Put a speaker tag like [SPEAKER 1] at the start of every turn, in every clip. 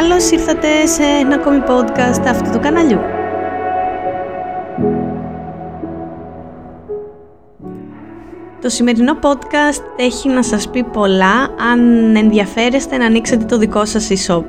[SPEAKER 1] Καλώς ήρθατε σε ένα ακόμη podcast αυτού του καναλιού. Το σημερινό podcast έχει να σας πει πολλά αν ενδιαφέρεστε να ανοίξετε το δικό σας e-shop.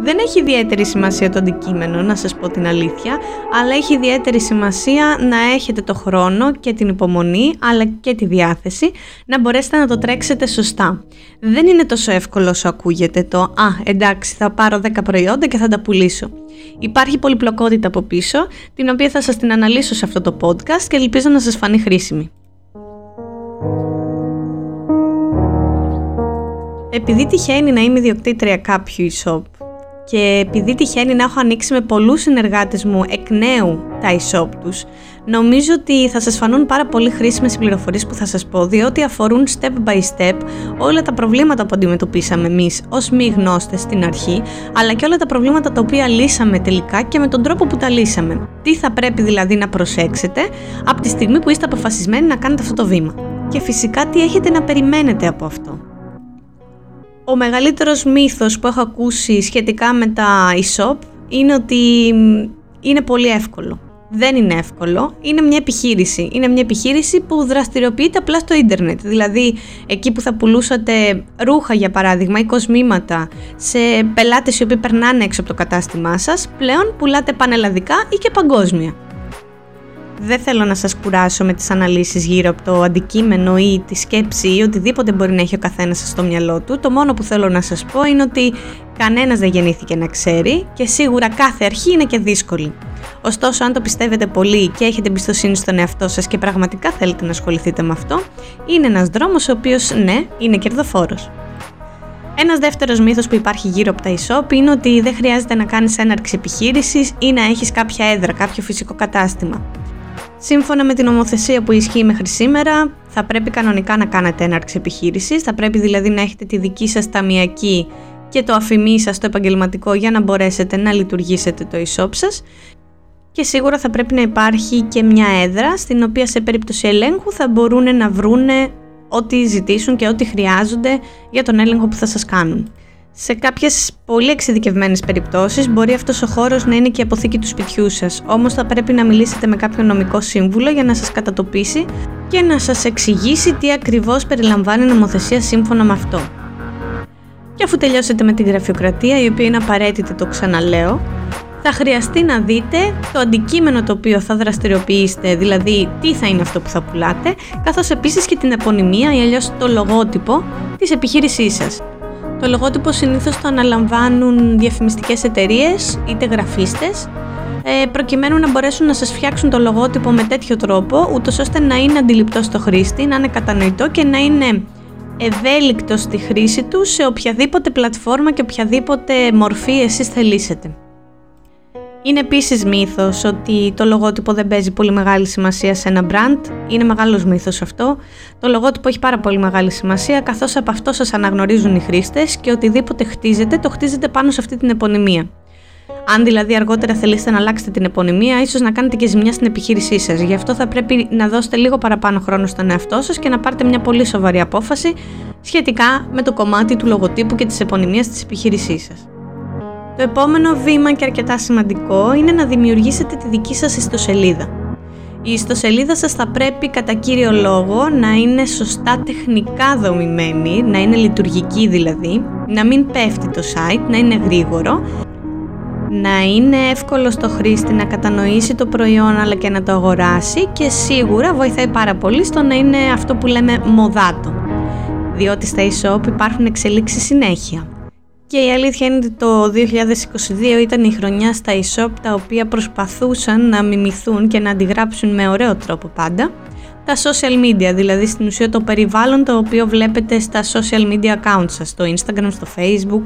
[SPEAKER 1] Δεν έχει ιδιαίτερη σημασία το αντικείμενο, να σας πω την αλήθεια, αλλά έχει ιδιαίτερη σημασία να έχετε το χρόνο και την υπομονή, αλλά και τη διάθεση, να μπορέσετε να το τρέξετε σωστά. Δεν είναι τόσο εύκολο όσο ακούγεται το «Α, εντάξει, θα πάρω 10 προϊόντα και θα τα πουλήσω». Υπάρχει πολυπλοκότητα από πίσω, την οποία θα σας την αναλύσω σε αυτό το podcast και ελπίζω να σας φανεί χρήσιμη. Επειδή τυχαίνει να είμαι ιδιοκτήτρια κάποιου e-shop και επειδή τυχαίνει να έχω ανοίξει με πολλούς συνεργάτες μου εκ νέου τα e-shop τους, νομίζω ότι θα σας φανούν πάρα πολύ χρήσιμες οι πληροφορίες που θα σας πω, διότι αφορούν step by step όλα τα προβλήματα που αντιμετωπίσαμε εμείς ως μη γνώστες στην αρχή, αλλά και όλα τα προβλήματα τα οποία λύσαμε τελικά και με τον τρόπο που τα λύσαμε. Τι θα πρέπει δηλαδή να προσέξετε από τη στιγμή που είστε αποφασισμένοι να κάνετε αυτό το βήμα. Και φυσικά τι έχετε να περιμένετε από αυτό. Ο μεγαλύτερος μύθος που έχω ακούσει σχετικά με τα e-shop είναι ότι είναι πολύ εύκολο. Δεν είναι εύκολο, είναι μια επιχείρηση. Είναι μια επιχείρηση που δραστηριοποιείται απλά στο ίντερνετ. Δηλαδή, εκεί που θα πουλούσατε ρούχα για παράδειγμα ή κοσμήματα σε πελάτες οι οποίοι περνάνε έξω από το κατάστημά σας, πλέον πουλάτε πανελλαδικά ή και παγκόσμια δεν θέλω να σας κουράσω με τις αναλύσεις γύρω από το αντικείμενο ή τη σκέψη ή οτιδήποτε μπορεί να έχει ο καθένας στο μυαλό του. Το μόνο που θέλω να σας πω είναι ότι κανένας δεν γεννήθηκε να ξέρει και σίγουρα κάθε αρχή είναι και δύσκολη. Ωστόσο, αν το πιστεύετε πολύ και έχετε εμπιστοσύνη στον εαυτό σας και πραγματικά θέλετε να ασχοληθείτε με αυτό, είναι ένας δρόμος ο οποίος, ναι, είναι κερδοφόρος. Ένας δεύτερος μύθος που υπάρχει γύρω από τα e-shop είναι ότι δεν χρειάζεται να κάνεις έναρξη επιχείρησης ή να έχεις κάποια έδρα, κάποιο φυσικό κατάστημα. Σύμφωνα με την νομοθεσία που ισχύει μέχρι σήμερα, θα πρέπει κανονικά να κάνετε έναρξη επιχείρησης, θα πρέπει δηλαδή να έχετε τη δική σας ταμιακή και το αφημί σας το επαγγελματικό για να μπορέσετε να λειτουργήσετε το e-shop σας και σίγουρα θα πρέπει να υπάρχει και μια έδρα στην οποία σε περίπτωση ελέγχου θα μπορούν να βρούνε ό,τι ζητήσουν και ό,τι χρειάζονται για τον έλεγχο που θα σας κάνουν. Σε κάποιες πολύ εξειδικευμένες περιπτώσεις μπορεί αυτός ο χώρος να είναι και η αποθήκη του σπιτιού σας. Όμως θα πρέπει να μιλήσετε με κάποιον νομικό σύμβουλο για να σας κατατοπίσει και να σας εξηγήσει τι ακριβώς περιλαμβάνει η νομοθεσία σύμφωνα με αυτό. Και αφού τελειώσετε με την γραφειοκρατία, η οποία είναι απαραίτητη, το ξαναλέω, θα χρειαστεί να δείτε το αντικείμενο το οποίο θα δραστηριοποιήσετε, δηλαδή τι θα είναι αυτό που θα πουλάτε, καθώς επίσης και την επωνυμία ή αλλιώς το λογότυπο της επιχείρησής σας. Το λογότυπο συνήθως το αναλαμβάνουν διαφημιστικές εταιρείες είτε γραφίστες ε, προκειμένου να μπορέσουν να σας φτιάξουν το λογότυπο με τέτοιο τρόπο ούτως ώστε να είναι αντιληπτό στο χρήστη, να είναι κατανοητό και να είναι ευέλικτο στη χρήση του σε οποιαδήποτε πλατφόρμα και οποιαδήποτε μορφή εσείς θελήσετε. Είναι επίσης μύθος ότι το λογότυπο δεν παίζει πολύ μεγάλη σημασία σε ένα brand. Είναι μεγάλος μύθος αυτό. Το λογότυπο έχει πάρα πολύ μεγάλη σημασία καθώς από αυτό σας αναγνωρίζουν οι χρήστες και οτιδήποτε χτίζετε το χτίζετε πάνω σε αυτή την επωνυμία. Αν δηλαδή αργότερα θελήσετε να αλλάξετε την επωνυμία, ίσως να κάνετε και ζημιά στην επιχείρησή σας. Γι' αυτό θα πρέπει να δώσετε λίγο παραπάνω χρόνο στον εαυτό σας και να πάρετε μια πολύ σοβαρή απόφαση σχετικά με το κομμάτι του λογοτύπου και της επωνυμίας της επιχείρησής σας. Το επόμενο βήμα και αρκετά σημαντικό είναι να δημιουργήσετε τη δική σας ιστοσελίδα. Η ιστοσελίδα σας θα πρέπει κατά κύριο λόγο να είναι σωστά τεχνικά δομημένη, να είναι λειτουργική δηλαδή, να μην πέφτει το site, να είναι γρήγορο, να είναι εύκολο στο χρήστη να κατανοήσει το προϊόν αλλά και να το αγοράσει και σίγουρα βοηθάει πάρα πολύ στο να είναι αυτό που λέμε μοδάτο, διότι στα e-shop υπάρχουν εξελίξεις συνέχεια. Και η αλήθεια είναι ότι το 2022 ήταν η χρονιά στα e-shop τα οποία προσπαθούσαν να μιμηθούν και να αντιγράψουν με ωραίο τρόπο πάντα τα social media, δηλαδή στην ουσία το περιβάλλον το οποίο βλέπετε στα social media accounts σας, στο Instagram, στο Facebook.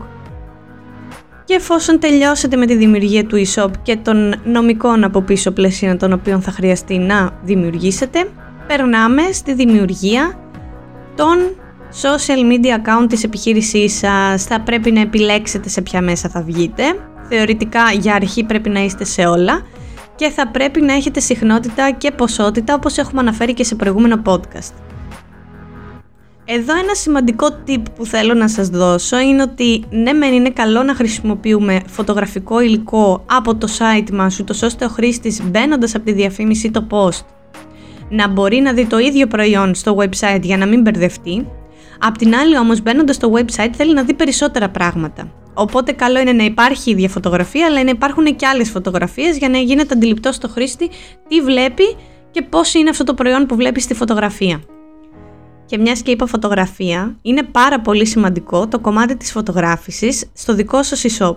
[SPEAKER 1] Και εφόσον τελειώσετε με τη δημιουργία του e-shop και των νομικών από πίσω πλαισίων των οποίων θα χρειαστεί να δημιουργήσετε, περνάμε στη δημιουργία των social media account της επιχείρησής σας, θα πρέπει να επιλέξετε σε ποια μέσα θα βγείτε. Θεωρητικά για αρχή πρέπει να είστε σε όλα και θα πρέπει να έχετε συχνότητα και ποσότητα όπως έχουμε αναφέρει και σε προηγούμενο podcast. Εδώ ένα σημαντικό tip που θέλω να σας δώσω είναι ότι ναι μεν είναι καλό να χρησιμοποιούμε φωτογραφικό υλικό από το site μας ούτως ώστε ο χρήστης μπαίνοντας από τη διαφήμιση ή το post να μπορεί να δει το ίδιο προϊόν στο website για να μην μπερδευτεί. Απ' την άλλη όμως μπαίνοντας στο website θέλει να δει περισσότερα πράγματα. Οπότε καλό είναι να υπάρχει η ίδια φωτογραφία αλλά να υπάρχουν και άλλες φωτογραφίες για να γίνεται αντιληπτός στο χρήστη τι βλέπει και πώς είναι αυτό το προϊόν που βλέπει στη φωτογραφία. Και μιας και είπα φωτογραφία, είναι πάρα πολύ σημαντικό το κομμάτι της φωτογράφησης στο δικό σας e-shop.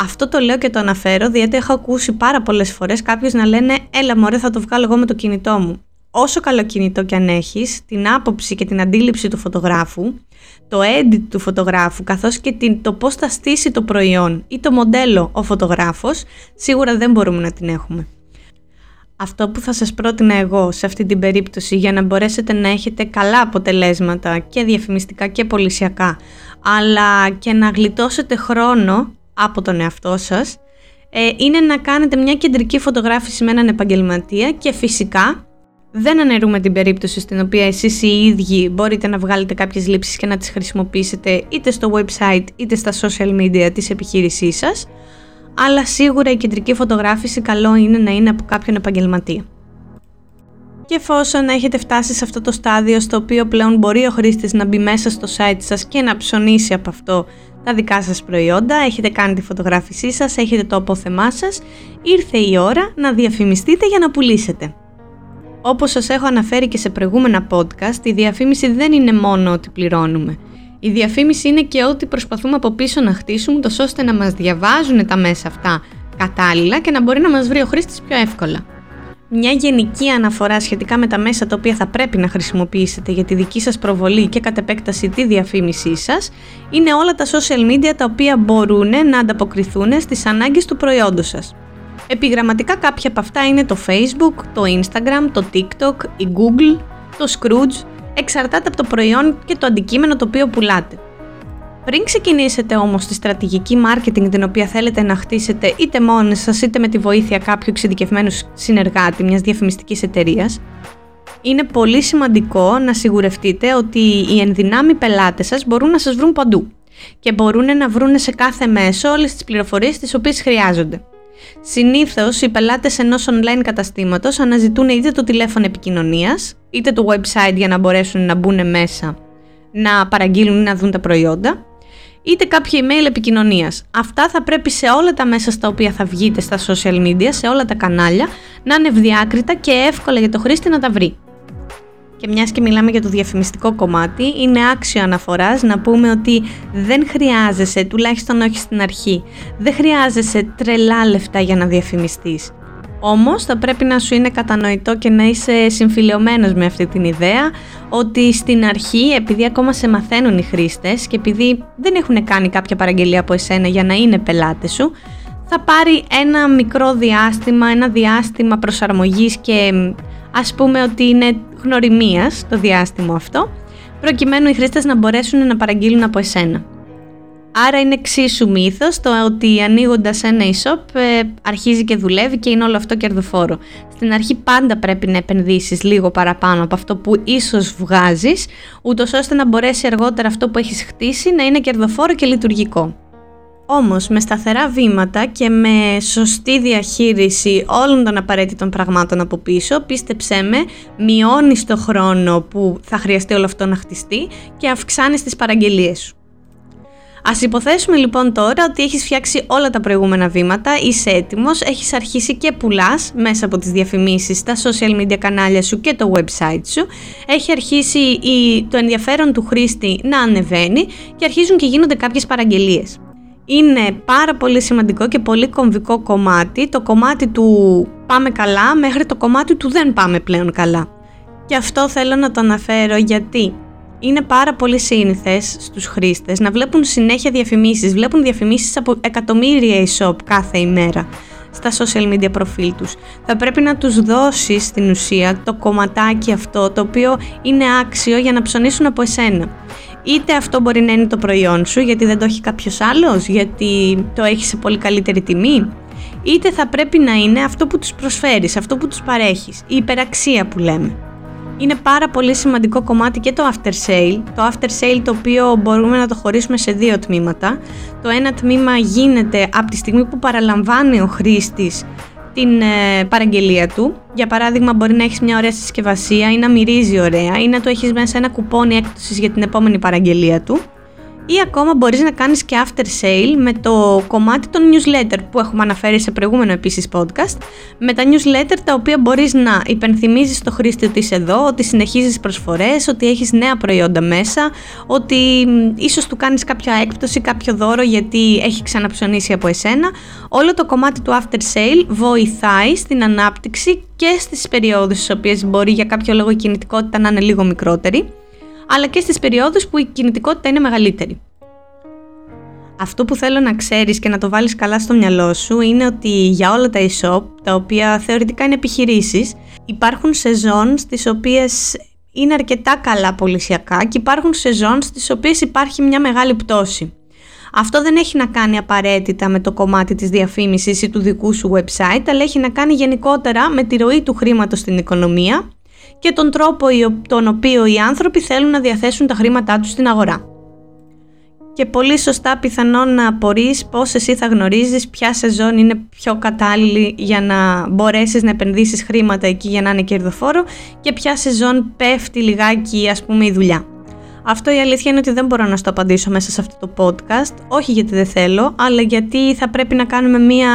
[SPEAKER 1] Αυτό το λέω και το αναφέρω διότι έχω ακούσει πάρα πολλές φορές κάποιους να λένε «Έλα μωρέ θα το βγάλω εγώ με το κινητό μου». Όσο καλό κινητό κι αν έχεις, την άποψη και την αντίληψη του φωτογράφου, το edit του φωτογράφου καθώς και την, το πώς θα στήσει το προϊόν ή το μοντέλο ο φωτογράφος, σίγουρα δεν μπορούμε να την έχουμε. Αυτό που θα σας πρότεινα εγώ σε αυτή την περίπτωση για να μπορέσετε να έχετε καλά αποτελέσματα και διαφημιστικά και πολισιακά αλλά και να γλιτώσετε χρόνο από τον εαυτό σας ε, είναι να κάνετε μια κεντρική φωτογράφηση με έναν επαγγελματία και φυσικά δεν αναιρούμε την περίπτωση στην οποία εσείς οι ίδιοι μπορείτε να βγάλετε κάποιες λήψεις και να τις χρησιμοποιήσετε είτε στο website είτε στα social media της επιχείρησής σας αλλά σίγουρα η κεντρική φωτογράφηση καλό είναι να είναι από κάποιον επαγγελματία. Και εφόσον έχετε φτάσει σε αυτό το στάδιο στο οποίο πλέον μπορεί ο χρήστης να μπει μέσα στο site σας και να ψωνίσει από αυτό τα δικά σας προϊόντα, έχετε κάνει τη φωτογράφησή σας, έχετε το απόθεμά σας, ήρθε η ώρα να διαφημιστείτε για να πουλήσετε. Όπως σας έχω αναφέρει και σε προηγούμενα podcast, η διαφήμιση δεν είναι μόνο ότι πληρώνουμε. Η διαφήμιση είναι και ό,τι προσπαθούμε από πίσω να χτίσουμε, τόσο ώστε να μας διαβάζουν τα μέσα αυτά κατάλληλα και να μπορεί να μας βρει ο χρήστης πιο εύκολα. Μια γενική αναφορά σχετικά με τα μέσα τα οποία θα πρέπει να χρησιμοποιήσετε για τη δική σας προβολή και κατ' επέκταση τη διαφήμισή σας είναι όλα τα social media τα οποία μπορούν να ανταποκριθούν στις ανάγκες του προϊόντος σας. Επιγραμματικά κάποια από αυτά είναι το Facebook, το Instagram, το TikTok, η Google, το Scrooge, εξαρτάται από το προϊόν και το αντικείμενο το οποίο πουλάτε. Πριν ξεκινήσετε όμως τη στρατηγική marketing την οποία θέλετε να χτίσετε είτε μόνοι σας είτε με τη βοήθεια κάποιου εξειδικευμένου συνεργάτη μιας διαφημιστικής εταιρείας, είναι πολύ σημαντικό να σιγουρευτείτε ότι οι ενδυνάμοι πελάτες σας μπορούν να σας βρουν παντού και μπορούν να βρουν σε κάθε μέσο όλες τις πληροφορίες τις οποίες χρειάζονται. Συνήθως οι πελάτες ενός online καταστήματος αναζητούν είτε το τηλέφωνο επικοινωνίας, είτε το website για να μπορέσουν να μπουν μέσα να παραγγείλουν ή να δουν τα προϊόντα, είτε κάποιο email επικοινωνίας. Αυτά θα πρέπει σε όλα τα μέσα στα οποία θα βγείτε στα social media, σε όλα τα κανάλια, να είναι ευδιάκριτα και εύκολα για το χρήστη να τα βρει. Και μιας και μιλάμε για το διαφημιστικό κομμάτι, είναι άξιο αναφοράς να πούμε ότι δεν χρειάζεσαι, τουλάχιστον όχι στην αρχή, δεν χρειάζεσαι τρελά λεφτά για να διαφημιστείς. Όμως θα πρέπει να σου είναι κατανοητό και να είσαι συμφιλειωμένος με αυτή την ιδέα ότι στην αρχή επειδή ακόμα σε μαθαίνουν οι χρήστες και επειδή δεν έχουν κάνει κάποια παραγγελία από εσένα για να είναι πελάτες σου θα πάρει ένα μικρό διάστημα, ένα διάστημα προσαρμογής και ας πούμε ότι είναι γνωριμίας το διάστημα αυτό, προκειμένου οι χρήστες να μπορέσουν να παραγγείλουν από εσένα. Άρα είναι εξίσου μύθος το ότι ανοίγοντας ένα e-shop ε, αρχίζει και δουλεύει και είναι όλο αυτό κερδοφόρο. Στην αρχή πάντα πρέπει να επενδύσεις λίγο παραπάνω από αυτό που ίσως βγάζεις, ούτως ώστε να μπορέσει αργότερα αυτό που έχεις χτίσει να είναι κερδοφόρο και λειτουργικό. Όμως με σταθερά βήματα και με σωστή διαχείριση όλων των απαραίτητων πραγμάτων από πίσω, πίστεψέ με, μειώνεις το χρόνο που θα χρειαστεί όλο αυτό να χτιστεί και αυξάνεις τις παραγγελίες σου. Ας υποθέσουμε λοιπόν τώρα ότι έχεις φτιάξει όλα τα προηγούμενα βήματα, είσαι έτοιμος, έχεις αρχίσει και πουλάς μέσα από τις διαφημίσεις, τα social media κανάλια σου και το website σου, έχει αρχίσει το ενδιαφέρον του χρήστη να ανεβαίνει και αρχίζουν και γίνονται κάποιες παραγγελίες είναι πάρα πολύ σημαντικό και πολύ κομβικό κομμάτι, το κομμάτι του πάμε καλά μέχρι το κομμάτι του δεν πάμε πλέον καλά. Και αυτό θέλω να το αναφέρω γιατί είναι πάρα πολύ σύνηθες στους χρήστες να βλέπουν συνέχεια διαφημίσεις, βλέπουν διαφημίσεις από εκατομμύρια e-shop κάθε ημέρα στα social media προφίλ τους. Θα πρέπει να τους δώσεις στην ουσία το κομματάκι αυτό το οποίο είναι άξιο για να ψωνίσουν από εσένα. Είτε αυτό μπορεί να είναι το προϊόν σου γιατί δεν το έχει κάποιος άλλος, γιατί το έχει σε πολύ καλύτερη τιμή. Είτε θα πρέπει να είναι αυτό που τους προσφέρεις, αυτό που τους παρέχεις, η υπεραξία που λέμε. Είναι πάρα πολύ σημαντικό κομμάτι και το after sale. Το after sale το οποίο μπορούμε να το χωρίσουμε σε δύο τμήματα. Το ένα τμήμα γίνεται από τη στιγμή που παραλαμβάνει ο χρήστης την ε, παραγγελία του. Για παράδειγμα, μπορεί να έχεις μια ωραία συσκευασία ή να μυρίζει ωραία ή να το έχεις μέσα ένα κουπόνι έκπτωσης για την επόμενη παραγγελία του ή ακόμα μπορείς να κάνεις και after sale με το κομμάτι των newsletter που έχουμε αναφέρει σε προηγούμενο επίσης podcast με τα newsletter τα οποία μπορείς να υπενθυμίζεις στο χρήστη ότι είσαι εδώ, ότι συνεχίζεις προσφορές, ότι έχεις νέα προϊόντα μέσα, ότι ίσως του κάνεις κάποια έκπτωση, κάποιο δώρο γιατί έχει ξαναψωνίσει από εσένα. Όλο το κομμάτι του after sale βοηθάει στην ανάπτυξη και στις περιόδους στις οποίες μπορεί για κάποιο λόγο η κινητικότητα να είναι λίγο μικρότερη αλλά και στις περιόδους που η κινητικότητα είναι μεγαλύτερη. Αυτό που θέλω να ξέρεις και να το βάλεις καλά στο μυαλό σου είναι ότι για όλα τα e-shop, τα οποία θεωρητικά είναι επιχειρήσεις, υπάρχουν σεζόν στις οποίες είναι αρκετά καλά πολισιακά και υπάρχουν σεζόν στις οποίες υπάρχει μια μεγάλη πτώση. Αυτό δεν έχει να κάνει απαραίτητα με το κομμάτι της διαφήμισης ή του δικού σου website, αλλά έχει να κάνει γενικότερα με τη ροή του χρήματος στην οικονομία και τον τρόπο τον οποίο οι άνθρωποι θέλουν να διαθέσουν τα χρήματά τους στην αγορά. Και πολύ σωστά πιθανόν να απορείς πώς εσύ θα γνωρίζεις ποια σεζόν είναι πιο κατάλληλη για να μπορέσεις να επενδύσεις χρήματα εκεί για να είναι κερδοφόρο και ποια σεζόν πέφτει λιγάκι ας πούμε η δουλειά. Αυτό η αλήθεια είναι ότι δεν μπορώ να στο απαντήσω μέσα σε αυτό το podcast, όχι γιατί δεν θέλω, αλλά γιατί θα πρέπει να κάνουμε μία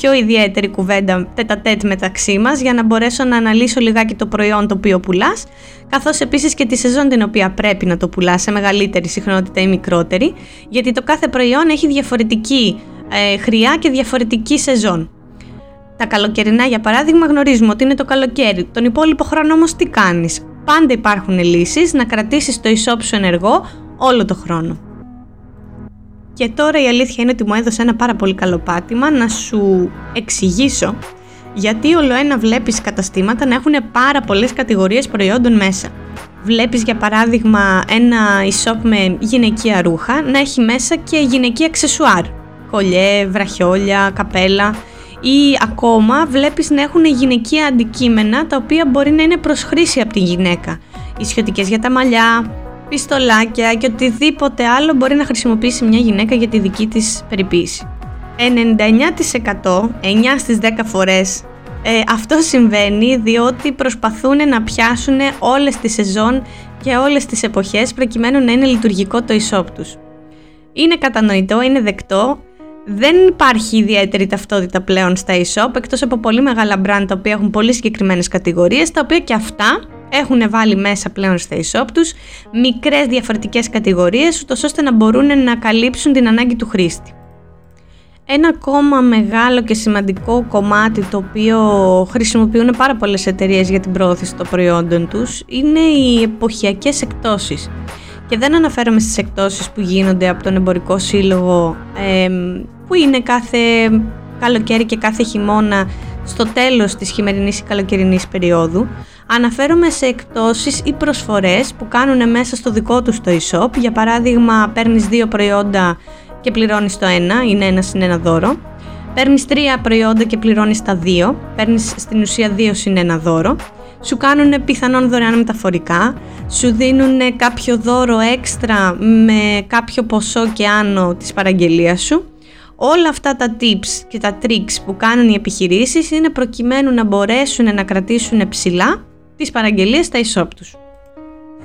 [SPEAKER 1] πιο ιδιαίτερη κουβέντα τέτα-τέτ μεταξύ μας για να μπορέσω να αναλύσω λιγάκι το προϊόν το οποίο πουλάς καθώς επίσης και τη σεζόν την οποία πρέπει να το πουλάς σε μεγαλύτερη συχνότητα ή μικρότερη γιατί το κάθε προϊόν έχει διαφορετική ε, χρειά και διαφορετική σεζόν. Τα καλοκαιρινά για παράδειγμα γνωρίζουμε ότι είναι το καλοκαίρι, τον υπόλοιπο χρόνο όμως τι κάνεις; Πάντα υπάρχουν λύσεις να κρατήσεις το ισόψιο ενεργό όλο το χρόνο. Και τώρα η αλήθεια είναι ότι μου έδωσε ένα πάρα πολύ καλό πάτημα να σου εξηγήσω γιατί όλο ένα βλέπεις καταστήματα να έχουν πάρα πολλές κατηγορίες προϊόντων μέσα. Βλέπεις για παράδειγμα ένα e-shop με γυναικεία ρούχα να έχει μέσα και γυναικεία αξεσουάρ, κολλιέ, βραχιόλια, καπέλα ή ακόμα βλέπεις να έχουν γυναικεία αντικείμενα τα οποία μπορεί να είναι προς χρήση από τη γυναίκα. Ισιωτικές για τα μαλλιά, πιστολάκια και οτιδήποτε άλλο μπορεί να χρησιμοποιήσει μια γυναίκα για τη δική της περιποίηση. 99% 9 στις 10 φορές ε, αυτό συμβαίνει διότι προσπαθούν να πιάσουν όλες τις σεζόν και όλες τις εποχές προκειμένου να είναι λειτουργικό το e-shop τους. Είναι κατανοητό, είναι δεκτό, δεν υπάρχει ιδιαίτερη ταυτότητα πλέον στα e-shop εκτός από πολύ μεγάλα brand τα οποία έχουν πολύ συγκεκριμένες κατηγορίες τα οποία και αυτά έχουν βάλει μέσα πλέον στα e-shop τους μικρές διαφορετικές κατηγορίες ούτως ώστε να μπορούν να καλύψουν την ανάγκη του χρήστη. Ένα ακόμα μεγάλο και σημαντικό κομμάτι το οποίο χρησιμοποιούν πάρα πολλές εταιρείες για την πρόωθηση των προϊόντων τους είναι οι εποχιακές εκτόσεις. Και δεν αναφέρομαι στις εκτόσεις που γίνονται από τον εμπορικό σύλλογο που είναι κάθε καλοκαίρι και κάθε χειμώνα στο τέλος της χειμερινής ή καλοκαιρινής περίοδου, Αναφέρομαι σε εκτόσεις ή προσφορές που κάνουν μέσα στο δικό τους το e-shop. Για παράδειγμα, παίρνεις δύο προϊόντα και πληρώνεις το ένα, είναι ένα συν ένα δώρο. Παίρνεις τρία προϊόντα και πληρώνεις τα δύο, παίρνεις στην ουσία δύο συν ένα δώρο. Σου κάνουν πιθανόν δωρεάν μεταφορικά, σου δίνουν κάποιο δώρο έξτρα με κάποιο ποσό και άνω της παραγγελίας σου. Όλα αυτά τα tips και τα tricks που κάνουν οι επιχειρήσεις είναι προκειμένου να μπορέσουν να κρατήσουν ψηλά τις παραγγελίες στα e-shop τους.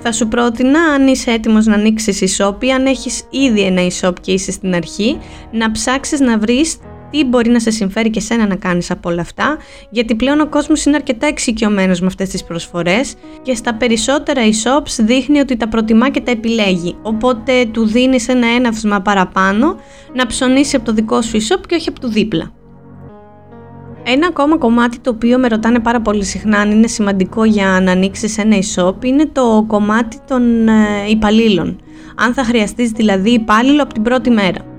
[SPEAKER 1] Θα σου πρότεινα αν είσαι έτοιμος να ανοίξεις e-shop ή αν έχεις ήδη ένα e-shop και είσαι στην αρχή, να ψάξεις να βρεις τι μπορεί να σε συμφέρει και σένα να κάνεις από όλα αυτά, γιατί πλέον ο κόσμος είναι αρκετά εξοικειωμένος με αυτές τις προσφορές και στα περισσότερα e-shops δείχνει ότι τα προτιμά και τα επιλέγει, οπότε του δίνεις ένα έναυσμα παραπάνω να ψωνίσει από το δικό σου e-shop και όχι από το δίπλα. Ένα ακόμα κομμάτι το οποίο με ρωτάνε πάρα πολύ συχνά αν είναι σημαντικό για να ανοίξεις ένα e-shop είναι το κομμάτι των ε, υπαλλήλων. Αν θα χρειαστείς δηλαδή υπάλληλο από την πρώτη μέρα.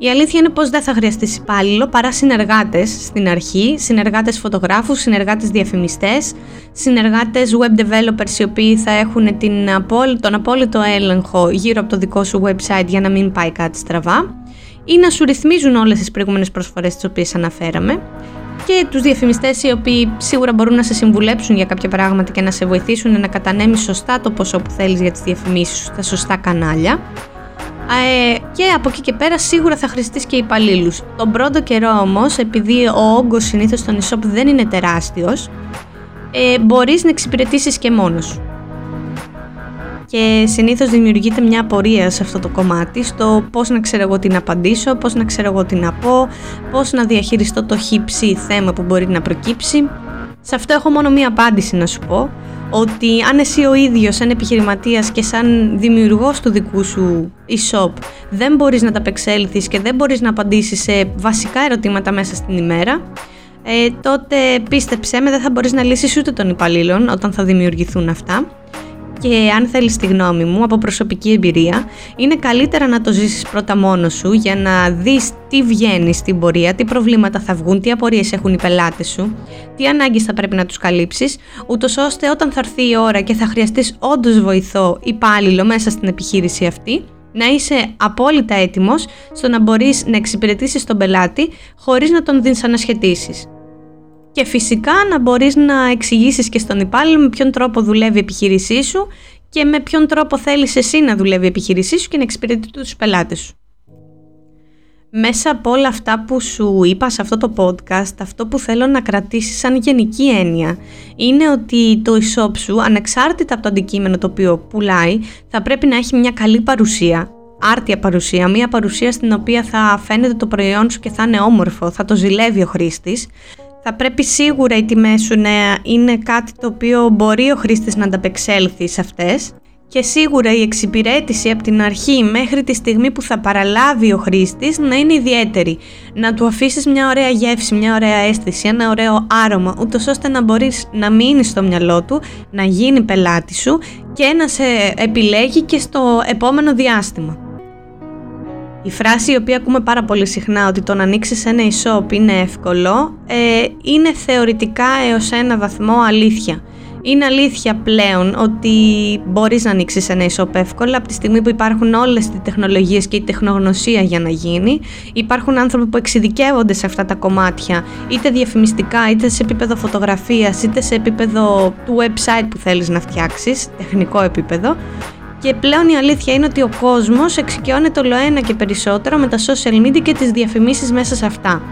[SPEAKER 1] Η αλήθεια είναι πως δεν θα χρειαστείς υπάλληλο παρά συνεργάτες στην αρχή, συνεργάτες φωτογράφους, συνεργάτες διαφημιστές, συνεργάτες web developers οι οποίοι θα έχουν την, τον απόλυτο έλεγχο γύρω από το δικό σου website για να μην πάει κάτι στραβά ή να σου ρυθμίζουν όλες τις προηγούμενες προσφορές τις οποίες αναφέραμε και τους διαφημιστές οι οποίοι σίγουρα μπορούν να σε συμβουλέψουν για κάποια πράγματα και να σε βοηθήσουν να κατανέμεις σωστά το ποσό που θέλεις για τις διαφημίσεις σου στα σωστά κανάλια. Ε, και από εκεί και πέρα σίγουρα θα χρηστείς και υπαλλήλους. Τον πρώτο καιρό όμως, επειδή ο όγκος συνήθως στον e-shop δεν είναι τεράστιος, ε, μπορείς να εξυπηρετήσεις και μόνος σου. Και συνήθως δημιουργείται μια απορία σε αυτό το κομμάτι, στο πώς να ξέρω εγώ τι να απαντήσω, πώς να ξέρω εγώ τι να πω, πώς να διαχειριστώ το χύψη θέμα που μπορεί να προκύψει. Σε αυτό έχω μόνο μία απάντηση να σου πω, ότι αν εσύ ο ίδιος σαν επιχειρηματίας και σαν δημιουργός του δικού σου e-shop δεν μπορείς να τα απεξέλθεις και δεν μπορείς να απαντήσεις σε βασικά ερωτήματα μέσα στην ημέρα, ε, τότε πίστεψέ με δεν θα μπορείς να λύσεις ούτε των υπαλλήλων όταν θα δημιουργηθούν αυτά και αν θέλεις τη γνώμη μου από προσωπική εμπειρία, είναι καλύτερα να το ζήσεις πρώτα μόνος σου για να δεις τι βγαίνει στην πορεία, τι προβλήματα θα βγουν, τι απορίες έχουν οι πελάτες σου, τι ανάγκες θα πρέπει να τους καλύψεις, ούτως ώστε όταν θα έρθει η ώρα και θα χρειαστείς όντως βοηθό υπάλληλο μέσα στην επιχείρηση αυτή, να είσαι απόλυτα έτοιμος στο να μπορείς να εξυπηρετήσεις τον πελάτη χωρίς να τον δυσανασχετήσεις και φυσικά να μπορείς να εξηγήσεις και στον υπάλληλο με ποιον τρόπο δουλεύει η επιχείρησή σου και με ποιον τρόπο θέλεις εσύ να δουλεύει η επιχείρησή σου και να εξυπηρετεί τους πελάτες σου. Μέσα από όλα αυτά που σου είπα σε αυτό το podcast, αυτό που θέλω να κρατήσεις σαν γενική έννοια είναι ότι το e-shop σου, ανεξάρτητα από το αντικείμενο το οποίο πουλάει, θα πρέπει να έχει μια καλή παρουσία, άρτια παρουσία, μια παρουσία στην οποία θα φαίνεται το προϊόν σου και θα είναι όμορφο, θα το ζηλεύει ο χρήστης, θα πρέπει σίγουρα οι τιμές σου να είναι κάτι το οποίο μπορεί ο χρήστης να ανταπεξέλθει σε αυτές και σίγουρα η εξυπηρέτηση από την αρχή μέχρι τη στιγμή που θα παραλάβει ο χρήστης να είναι ιδιαίτερη. Να του αφήσεις μια ωραία γεύση, μια ωραία αίσθηση, ένα ωραίο άρωμα, ούτως ώστε να μπορείς να μείνεις στο μυαλό του, να γίνει πελάτη σου και να σε επιλέγει και στο επόμενο διάστημα. Η φράση η οποία ακούμε πάρα πολύ συχνά ότι το να ανοίξεις ένα e-shop είναι εύκολο ε, είναι θεωρητικά έως ένα βαθμό αλήθεια. Είναι αλήθεια πλέον ότι μπορείς να ανοίξεις ένα e-shop εύκολα από τη στιγμή που υπάρχουν όλες οι τεχνολογίες και η τεχνογνωσία για να γίνει. Υπάρχουν άνθρωποι που εξειδικεύονται σε αυτά τα κομμάτια, είτε διαφημιστικά, είτε σε επίπεδο φωτογραφίας, είτε σε επίπεδο του website που θέλεις να φτιάξεις, τεχνικό επίπεδο και πλέον η αλήθεια είναι ότι ο κόσμος εξοικειώνεται όλο ένα και περισσότερο με τα social media και τις διαφημίσεις μέσα σε αυτά.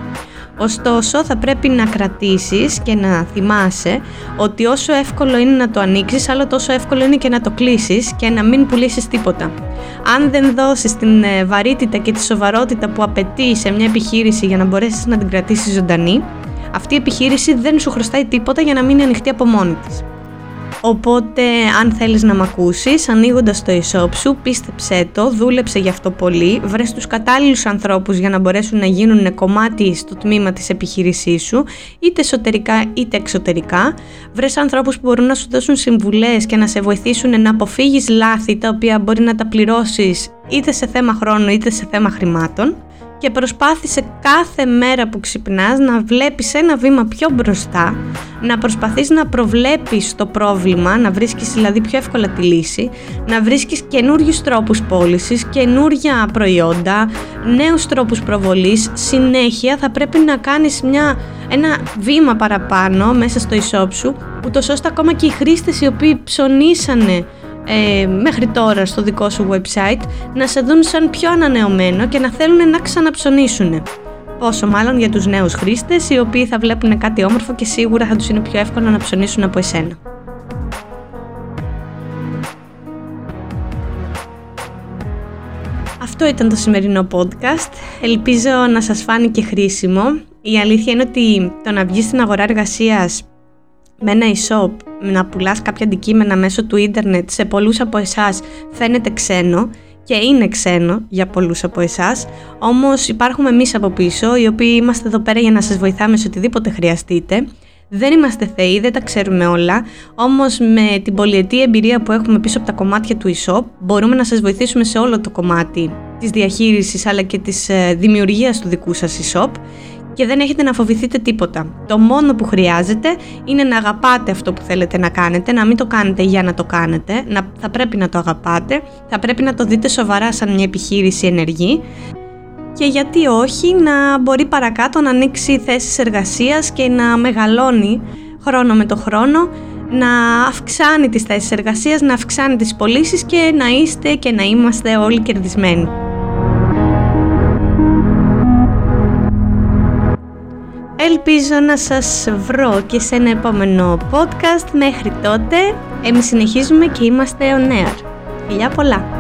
[SPEAKER 1] Ωστόσο θα πρέπει να κρατήσεις και να θυμάσαι ότι όσο εύκολο είναι να το ανοίξεις, άλλο τόσο εύκολο είναι και να το κλείσεις και να μην πουλήσεις τίποτα. Αν δεν δώσεις την ε, βαρύτητα και τη σοβαρότητα που απαιτεί σε μια επιχείρηση για να μπορέσεις να την κρατήσεις ζωντανή, αυτή η επιχείρηση δεν σου χρωστάει τίποτα για να μείνει ανοιχτή από μόνη της. Οπότε αν θέλεις να μ' ακούσεις, ανοίγοντας το e-shop σου, πίστεψέ το, δούλεψε γι' αυτό πολύ, βρες τους κατάλληλους ανθρώπους για να μπορέσουν να γίνουν κομμάτι στο τμήμα της επιχείρησής σου, είτε εσωτερικά είτε εξωτερικά, βρες ανθρώπους που μπορούν να σου δώσουν συμβουλές και να σε βοηθήσουν να αποφύγεις λάθη τα οποία μπορεί να τα πληρώσεις είτε σε θέμα χρόνου είτε σε θέμα χρημάτων και προσπάθησε κάθε μέρα που ξυπνάς να βλέπεις ένα βήμα πιο μπροστά, να προσπαθείς να προβλέπεις το πρόβλημα, να βρίσκεις δηλαδή πιο εύκολα τη λύση, να βρίσκεις καινούριους τρόπους πώλησης, καινούρια προϊόντα, νέους τρόπους προβολής, συνέχεια θα πρέπει να κάνεις μια, ένα βήμα παραπάνω μέσα στο e-shop σου, ούτως ώστε ακόμα και οι χρήστες οι οποίοι ψωνίσανε ε, μέχρι τώρα στο δικό σου website να σε δουν σαν πιο ανανεωμένο και να θέλουν να ξαναψωνίσουν. Πόσο μάλλον για τους νέους χρήστες οι οποίοι θα βλέπουν κάτι όμορφο και σίγουρα θα τους είναι πιο εύκολο να ψωνίσουν από εσένα. Αυτό ήταν το σημερινό podcast. Ελπίζω να σας φάνηκε χρήσιμο. Η αλήθεια είναι ότι το να βγεις στην αγορά εργασίας με ένα e-shop να πουλάς κάποια αντικείμενα μέσω του ίντερνετ σε πολλούς από εσάς φαίνεται ξένο και είναι ξένο για πολλούς από εσάς, όμως υπάρχουμε εμείς από πίσω, οι οποίοι είμαστε εδώ πέρα για να σας βοηθάμε σε οτιδήποτε χρειαστείτε. Δεν είμαστε θεοί, δεν τα ξέρουμε όλα, όμως με την πολυετή εμπειρία που έχουμε πίσω από τα κομμάτια του e-shop, μπορούμε να σας βοηθήσουμε σε όλο το κομμάτι της διαχείρισης αλλά και της ε, δημιουργίας του δικού σας e-shop και δεν έχετε να φοβηθείτε τίποτα. Το μόνο που χρειάζεται είναι να αγαπάτε αυτό που θέλετε να κάνετε, να μην το κάνετε για να το κάνετε, να, θα πρέπει να το αγαπάτε, θα πρέπει να το δείτε σοβαρά σαν μια επιχείρηση ενεργή και γιατί όχι να μπορεί παρακάτω να ανοίξει θέσεις εργασίας και να μεγαλώνει χρόνο με το χρόνο, να αυξάνει τις θέσεις εργασίας, να αυξάνει τις πωλήσεις και να είστε και να είμαστε όλοι κερδισμένοι. Ελπίζω να σας βρω και σε ένα επόμενο podcast. Μέχρι τότε, εμείς συνεχίζουμε και είμαστε on air. Φιλιά πολλά!